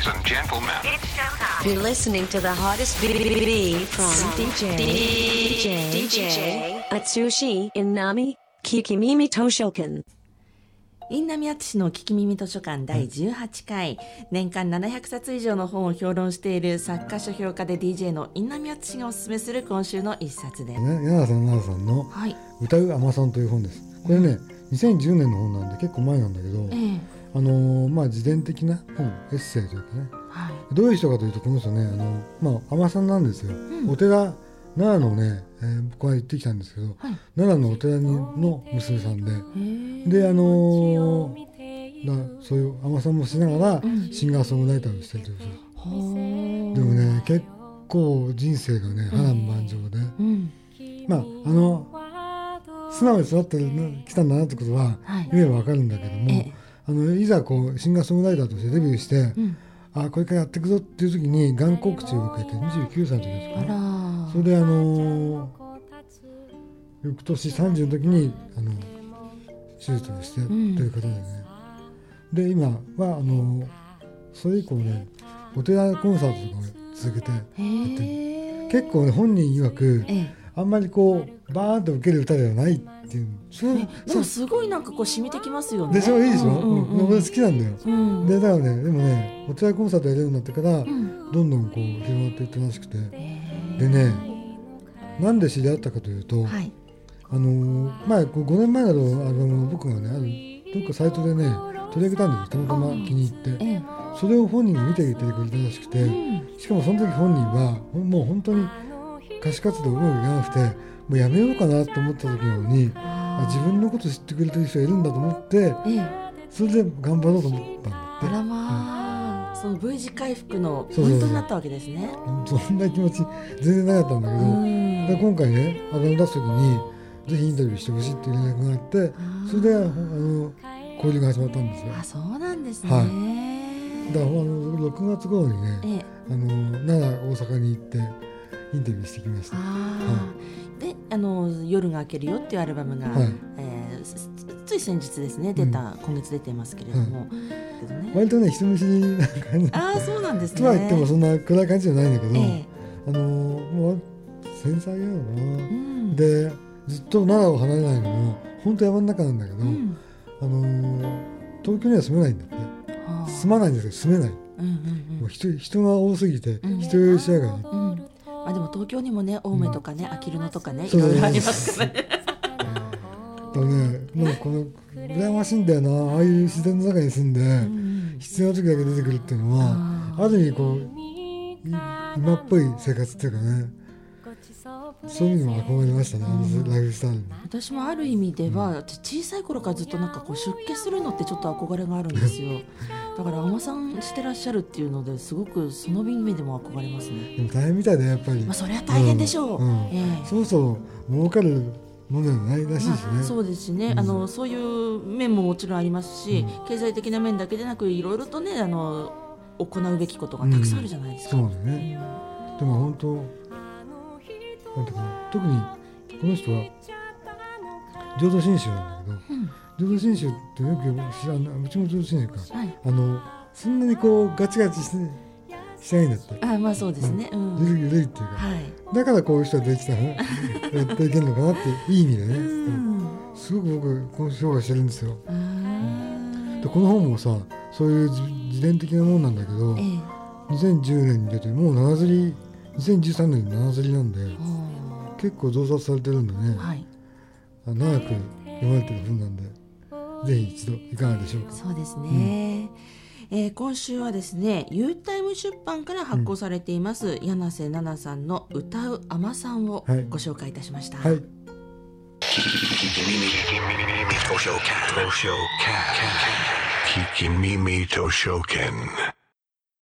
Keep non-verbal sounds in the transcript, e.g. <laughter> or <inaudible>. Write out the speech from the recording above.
Ladies and gentlemen. You're listening to the hottest BBB from DJ DJ DJ Atsushi Inami Kikimimi Toshokan. インナミアツシの聞き耳図書館第18回、年間700冊以上の本を評論している作家書評家で DJ のインナミアツシがおすすめする今週の一冊です。ね、柳さん奈々さんのはい。「歌う甘さん」という本ですこれね2010年の本なんで結構前なんだけど、ええあのーまあ自伝的な本エッセイというかね。はい。どういう人かというとこの人ねあの、まあ、海女さんなんですよ、お寺奈良のね、えー僕は行ってきたんですけど、はい。奈良のお寺にの娘さんで。であのーだそういう海女さんもしながらシンガーソングライターをしてるという人ほー。でもね結構人生がね波乱万丈で、うん。まああの素直に育ってきたんだなってことははい。言えばわかるんだけども、ええあのいざこうシンガーソングライターとしてデビューして、ん。あこれからやっていくぞっていう時にがん告知を受けて29歳の時ですからそれであのー翌年30の時にあの手術をしてとん。いうことでね、で今はあのーそれ以降ねお寺コンサートとかを続けてへえ。結構ね本人曰くええ。あんまりこうバーンと受ける歌ではないっていう。そう。えでもすごいなんかこう染みてきますよね。でしょいいでしょ、うんうんうん。俺好きなんだよ、うん。でだからねでもねお寺コンサートやれるようになってから、ん。どんどんこう広がっていったらしくて、へでねなんで知り合ったかというと、えはい。あのー前こう5年前のアルバムを僕がねあるどっかサイトでね取り上げたんですよ。たまたま気に入って、ええ。それを本人が見ていてくれたらしくて、しかもその時本人はもう本当に歌手活動うまくいかなくてもうやめようかなと思った時にあ自分のこと知ってくれてる人がいるんだと思ってええ。それで頑張ろうと思ったんだって。あらまあ、その V 字回復のポイントになったわけですね。そんな気持ち全然なかったんだけど、うん。で今回ねアルバム出す時にぜひインタビューしてほしいっていう連絡があってそれであの交流が始まったんですよ。あ、そうなんですね。はい。だからあの6月頃にねええ。あの奈良大阪に行ってインタビューしてきました。ああ、で、あの夜が明けるよっていうアルバムが、はい。えーつつい先日ですね出た、今月出てますけれども、けどね。割とね人見知りな感じ。ああそうなんですね。とは言ってもそんな暗い感じじゃないんだけど、ええ。あのもう繊細なのかな、うん。でずっと奈良を離れないのも本当山の中なんだけど、うん。あの東京には住めないんだって。はあ。住まないんですけど住めない。うんうんもう人人が多すぎてん。人酔いしやがる、うんうん。まあでも東京にもね青梅とかね、あきる野とかねいろいろありますからね。だねもうこの羨ましいんだよな。ああいう自然の中に住んで、うん。必要な時だけ出てくるっていうのはある意味こうい今っぽい生活っていうかねそういう意味でも憧れましたね、あのライフスタイルに。私もある意味では、私小さい頃からずっとなんかこう出家するのってちょっと憧れがあるんですよ <laughs> だから海女さんしてらっしゃるっていうのですごくその意味でも憧れますね。でも大変みたいだよやっぱり。まあそれは大変でしょう、んん。ええ。そうそう儲かるものではないらしいしね。まあ、そうですしね、あのそういう面ももちろんありますし、経済的な面だけでなくいろいろとねあの行うべきことがたくさんあるじゃないですか。そうだね。でも本当なんていうかな特にこの人は浄土真宗なんだけど、浄土真宗ってよく知らないうちも浄土真宗か。はいあのそんなにこうガチガチしてしないんだって。あまあそうですね。うん。ゆるゆるいっていうか。はい。だからこういう人ができたら <laughs> やっていけるのかなっていい意味でね、うん。すごく僕この評価してるんですよあーでこの本もさそういう自自伝的なもんなんだけどええ。2010年に出てもう7釣り2013年に7釣りなんでは結構増刷されてるんでねあはい。あ長く読まれてる本なんでぜひ一度いかがでしょうか？そうですね。えー今週はですね、ユータイム出版から発行されています、柳瀬奈々さんの歌う甘さんをはいご紹介いたしました。はい. Kikimimi Toshoken.